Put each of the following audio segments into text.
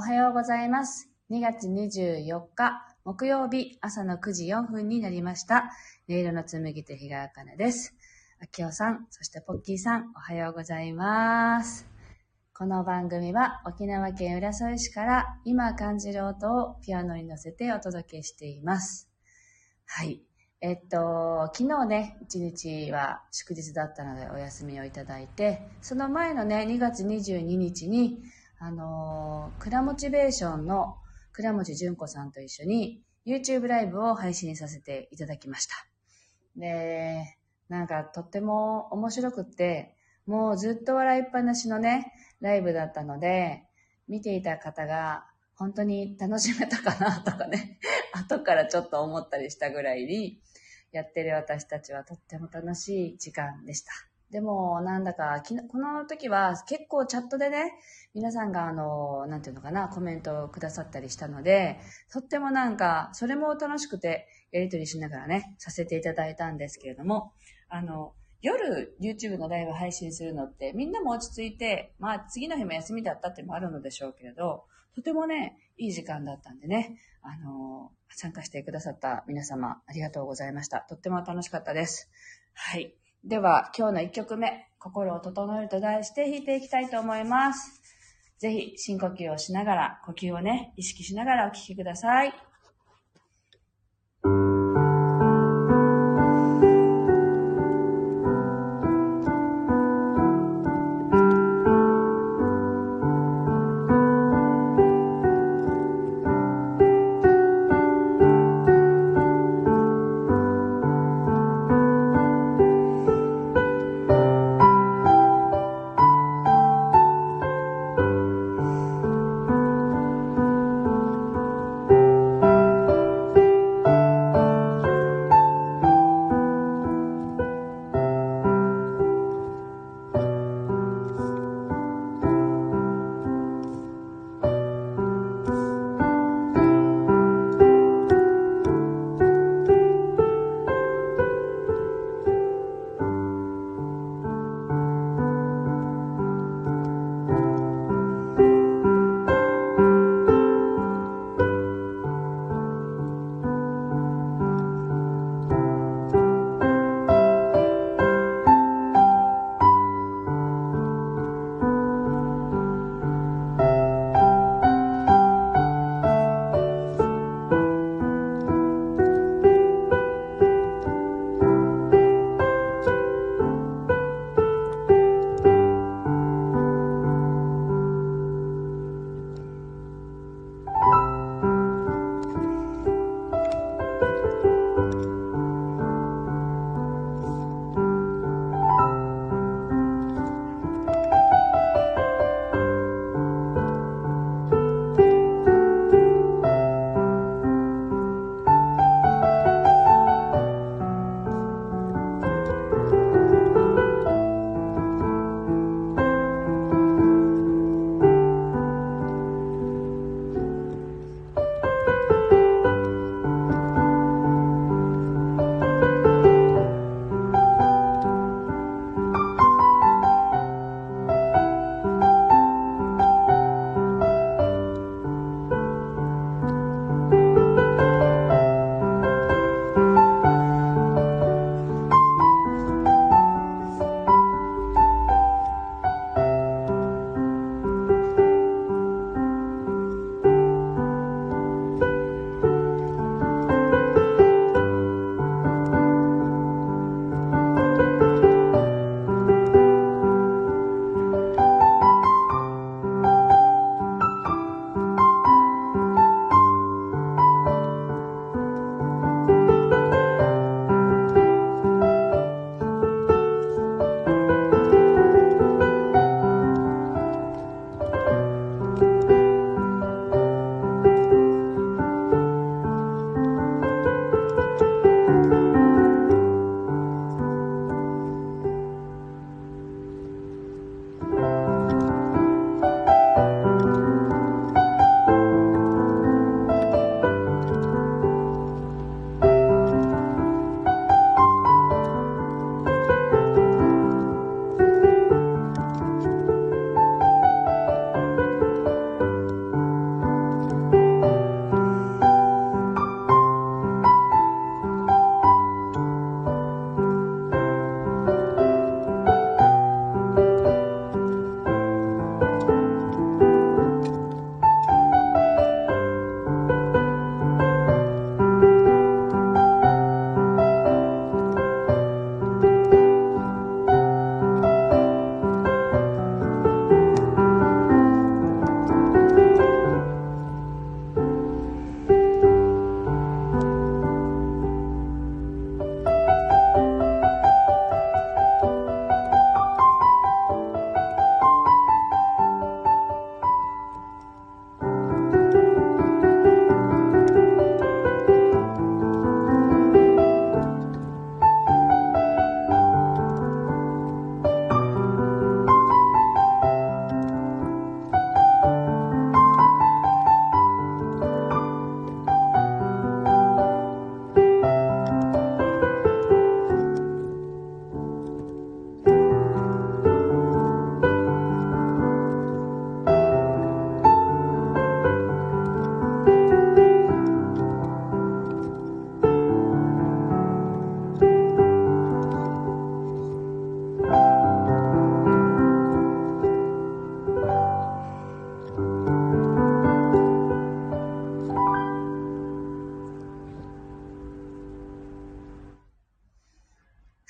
おはようございます。2月24日、木曜日、朝の9時4分になりました。音色の紡手日川茜です。あきおさん、そしてポッキーさん、おはようございます。この番組は沖縄県浦添市から今感じる音をピアノに乗せてお届けしています。はい。えっと、昨日ね、一日は祝日だったのでお休みをいただいて、その前のね、2月22日に、あのー、クラモチベーションの倉持純子さんと一緒に YouTube ライブを配信させていただきました。で、なんかとっても面白くって、もうずっと笑いっぱなしのね、ライブだったので、見ていた方が本当に楽しめたかなとかね、後からちょっと思ったりしたぐらいに、やってる私たちはとっても楽しい時間でした。でも、なんだか、この時は結構チャットでね、皆さんがあの、なんていうのかな、コメントをくださったりしたので、とってもなんか、それも楽しくて、やりとりしながらね、させていただいたんですけれども、あの、夜 YouTube のライブ配信するのって、みんなも落ち着いて、まあ次の日も休みだったってもあるのでしょうけれど、とてもね、いい時間だったんでね、あの、参加してくださった皆様、ありがとうございました。とっても楽しかったです。はい。では、今日の1曲目、心を整えると題して弾いていきたいと思います。ぜひ、深呼吸をしながら、呼吸をね、意識しながらお聴きください。「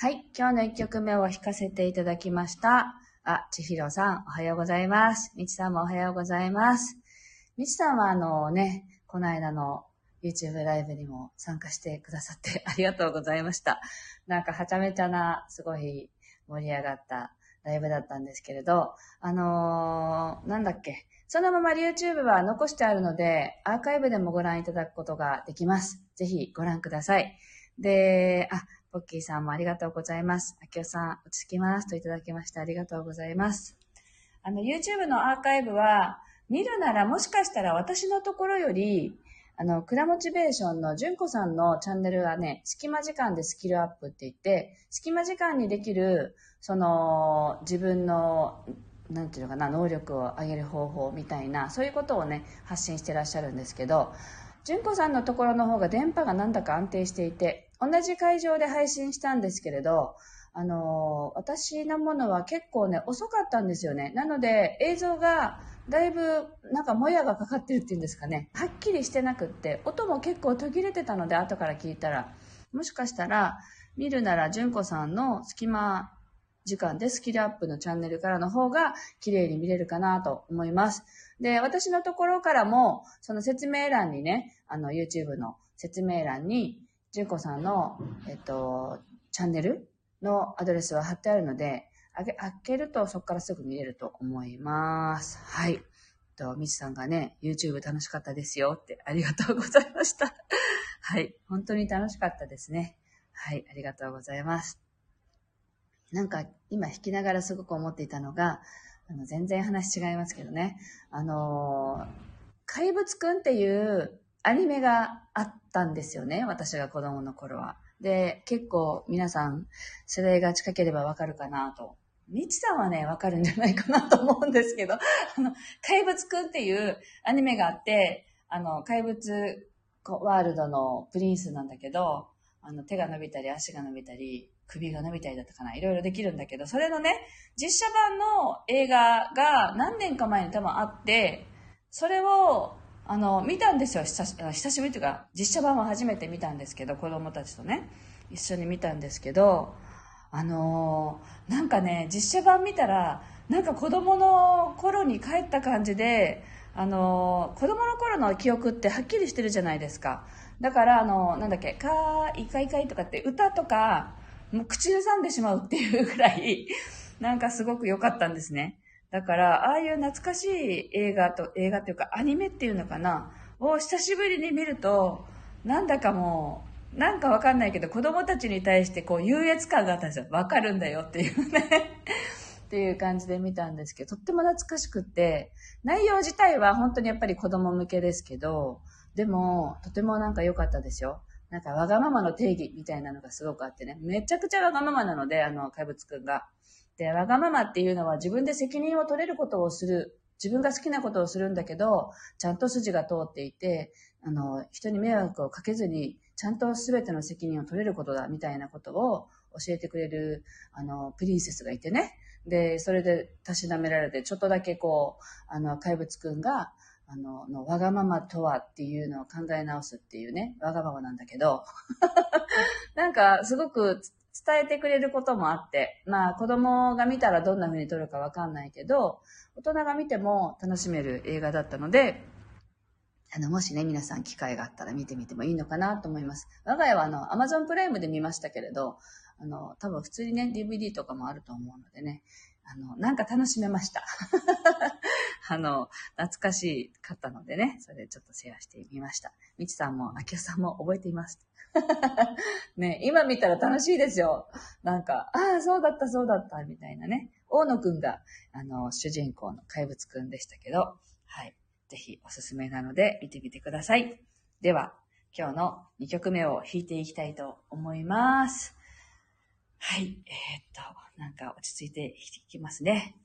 はい今日の一曲目を弾かせていただきました。あ、ちひろさん、おはようございます。みちさんもおはようございます。みちさんはあのね、この間の YouTube ライブにも参加してくださって ありがとうございました。なんかはちゃめちゃな、すごい盛り上がったライブだったんですけれど、あのー、なんだっけ。そのまま YouTube は残してあるので、アーカイブでもご覧いただくことができます。ぜひご覧ください。で、あ、ポッキーさんもありがとうございます。あきおさん、落ち着きますといただきましてありがとうございます。あの、YouTube のアーカイブは、見るならもしかしたら私のところより、あの、クラモチベーションの純子さんのチャンネルはね、隙間時間でスキルアップって言って、隙間時間にできる、その、自分の、なんていうのかな、能力を上げる方法みたいな、そういうことをね、発信してらっしゃるんですけど、純子さんのところの方が電波がなんだか安定していて、同じ会場で配信したんですけれど、あの、私のものは結構ね、遅かったんですよね。なので、映像がだいぶなんかもやがかかってるっていうんですかね。はっきりしてなくって、音も結構途切れてたので、後から聞いたら。もしかしたら、見るなら純子さんの隙間時間でスキルアップのチャンネルからの方が綺麗に見れるかなと思います。で、私のところからも、その説明欄にね、あの YouTube の説明欄に、純子さんの、えっと、チャンネルのアドレスは貼ってあるので、開けるとそこからすぐ見れると思います。はい。と、みちさんがね、YouTube 楽しかったですよってありがとうございました。はい。本当に楽しかったですね。はい。ありがとうございます。なんか今弾きながらすごく思っていたのが、あの全然話違いますけどね。あの怪物くんっていうアニメがあったんですよね。私が子供の頃は。で、結構皆さん世代が近ければわかるかなとみちさんはね、わかるんじゃないかなと思うんですけど、あの、怪物くんっていうアニメがあって、あの、怪物ワールドのプリンスなんだけど、あの、手が伸びたり、足が伸びたり、首が伸びたりだったかな、いろいろできるんだけど、それのね、実写版の映画が何年か前に多分あって、それを、あの、見たんですよ。久し久しぶりというか、実写版は初めて見たんですけど、子供たちとね、一緒に見たんですけど、あのー、なんかね、実写版見たら、なんか子供の頃に帰った感じで、あのー、子供の頃の記憶ってはっきりしてるじゃないですか。だから、あのー、なんだっけ、かーいかいかいとかって歌とか、もう口ずさんでしまうっていうぐらい、なんかすごく良かったんですね。だから、ああいう懐かしい映画と、映画っていうかアニメっていうのかな、を久しぶりに見ると、なんだかもう、なんかわかんないけど、子供たちに対してこう優越感があったんですよ。わかるんだよっていうね っていう感じで見たんですけど、とっても懐かしくって、内容自体は本当にやっぱり子供向けですけど、でも、とてもなんか良かったですよ。なんかわがままの定義みたいなのがすごくあってね、めちゃくちゃわがままなので、あの、怪物くんが。で、わがままっていうのは自分で責任を取れることをする。自分が好きなことをするんだけど、ちゃんと筋が通っていて、あの、人に迷惑をかけずに、ちゃんと全ての責任を取れることだ、みたいなことを教えてくれる、あの、プリンセスがいてね。で、それでたしなめられて、ちょっとだけこう、あの、怪物くんが、あの、のわがままとはっていうのを考え直すっていうね、わがままなんだけど、なんかすごく伝えてくれることもあって、まあ子供が見たらどんな風に撮るかわかんないけど、大人が見ても楽しめる映画だったので、あの、もしね、皆さん機会があったら見てみてもいいのかなと思います。我が家はあの、Amazon プライムで見ましたけれど、あの、多分普通にね、DVD とかもあると思うのでね、あの、なんか楽しめました。あの、懐かしかったのでね、それでちょっとシェアしてみました。みちさんも、あきおさんも覚えています。ね、今見たら楽しいですよ。なんか、ああ、そうだった、そうだった、みたいなね。大野くんが、あの、主人公の怪物くんでしたけど、はい。ぜひおすすめなので見てみてください。では、今日の2曲目を弾いていきたいと思います。はい。えー、っと、なんか落ち着いていきますね。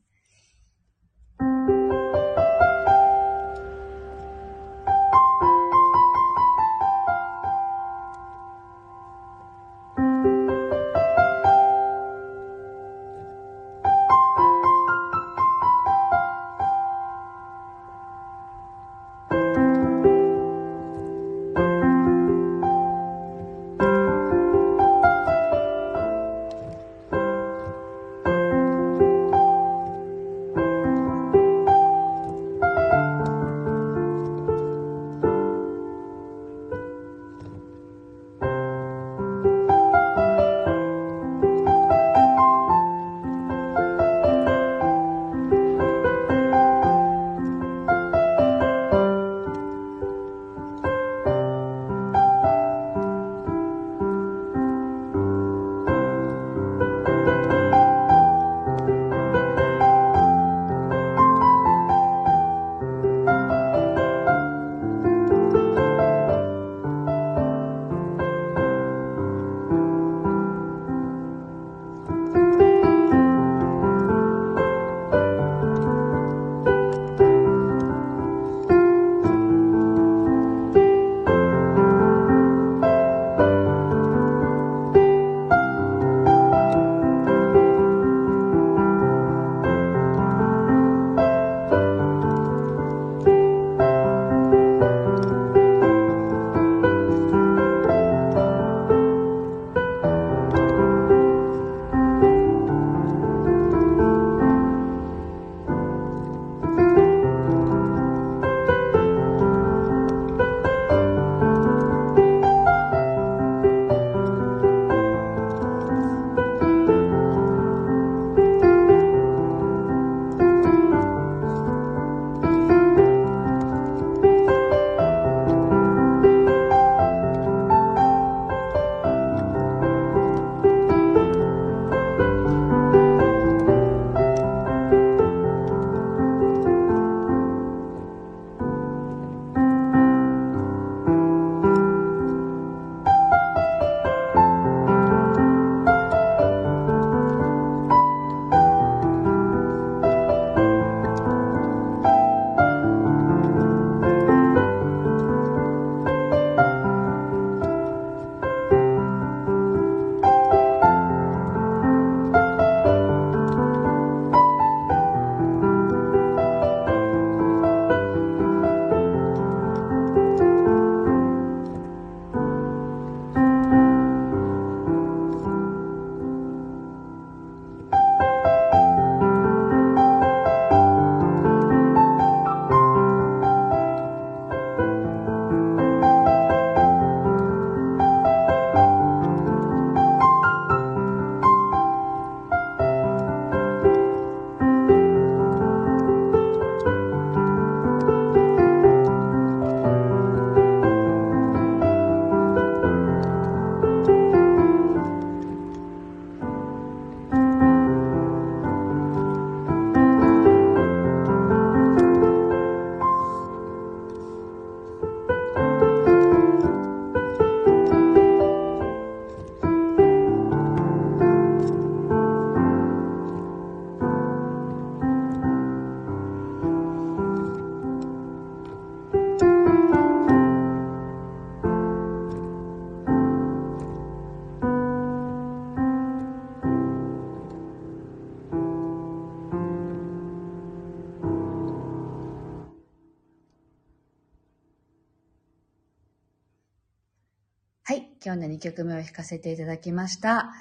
今日の2曲目を弾かせていただきました。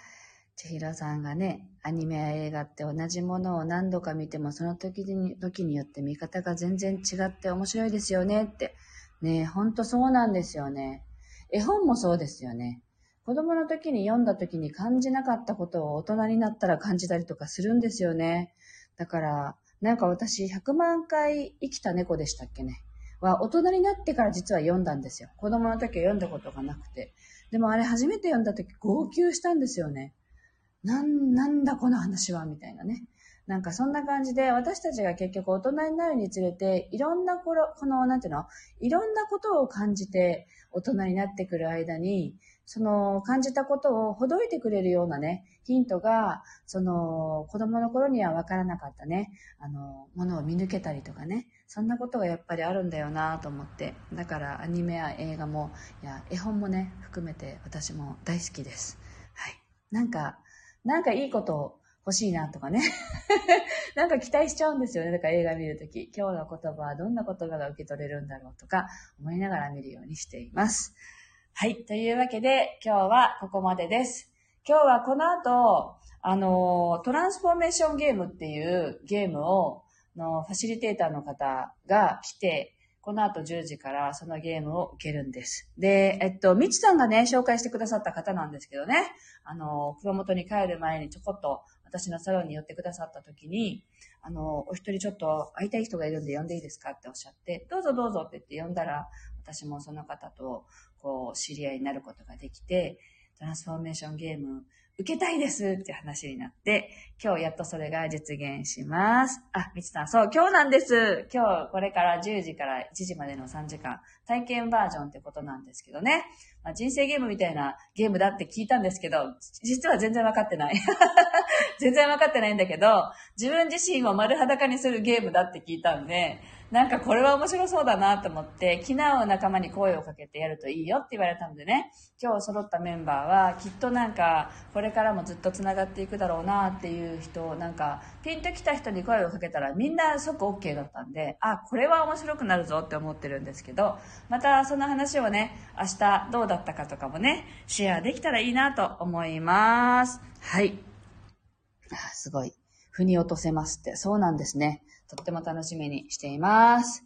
千尋さんがね、アニメや映画って同じものを何度か見てもその時に時によって見方が全然違って面白いですよねって。ねほんとそうなんですよね。絵本もそうですよね。子供の時に読んだ時に感じなかったことを大人になったら感じたりとかするんですよね。だから、なんか私100万回生きた猫でしたっけね。は大人になってから実は読んだんですよ。子供の時は読んだことがなくて。でもあれ初めて読んだ時号泣したんですよね。なん、なんだこの話はみたいなね。なんかそんな感じで私たちが結局大人になるにつれていろんなこの、この、なんていうの？いろんなことを感じて大人になってくる間に、その感じたことをほどいてくれるようなね、ヒントが、その子供の頃にはわからなかったね、あの、ものを見抜けたりとかね、そんなことがやっぱりあるんだよなと思って。だからアニメや映画も、いや、絵本もね、含めて私も大好きです。はい。なんか、なんかいいことを欲しいなとかね。なんか期待しちゃうんですよね。だから映画見るとき。今日の言葉はどんな言葉が受け取れるんだろうとか思いながら見るようにしています。はい。というわけで、今日はここまでです。今日はこの後、あの、トランスフォーメーションゲームっていうゲームを、のファシリテーターの方が来て、この後10時からそのゲームを受けるんです。で、えっと、みちさんがね、紹介してくださった方なんですけどね、あの、熊本に帰る前にちょこっと私のサロンに寄ってくださった時に、あの、お一人ちょっと会いたい人がいるんで呼んでいいですかっておっしゃって、どうぞどうぞって言って呼んだら、私もその方と、こう、知り合いになることができて、トランスフォーメーションゲーム受けたいですって話になって、今日やっとそれが実現します。あ、みちさん、そう、今日なんです。今日これから10時から1時までの3時間、体験バージョンってことなんですけどね。まあ、人生ゲームみたいなゲームだって聞いたんですけど、実は全然わかってない。全然わかってないんだけど、自分自身を丸裸にするゲームだって聞いたんで、なんかこれは面白そうだなと思って、気の合う仲間に声をかけてやるといいよって言われたのでね、今日揃ったメンバーはきっとなんか、これからもずっと繋がっていくだろうなっていう人、なんか、ピンと来た人に声をかけたらみんな即 OK だったんで、あ、これは面白くなるぞって思ってるんですけど、またその話をね、明日どうだったかとかもね、シェアできたらいいなと思います。はい。あすごい。腑に落とせますって。そうなんですね。とっても楽しみにしています。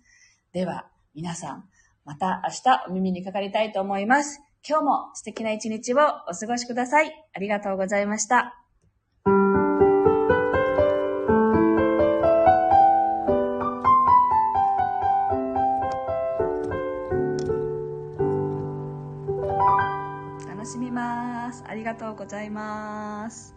では、皆さん、また明日お耳にかかりたいと思います。今日も素敵な一日をお過ごしください。ありがとうございました。楽しみます。ありがとうございます。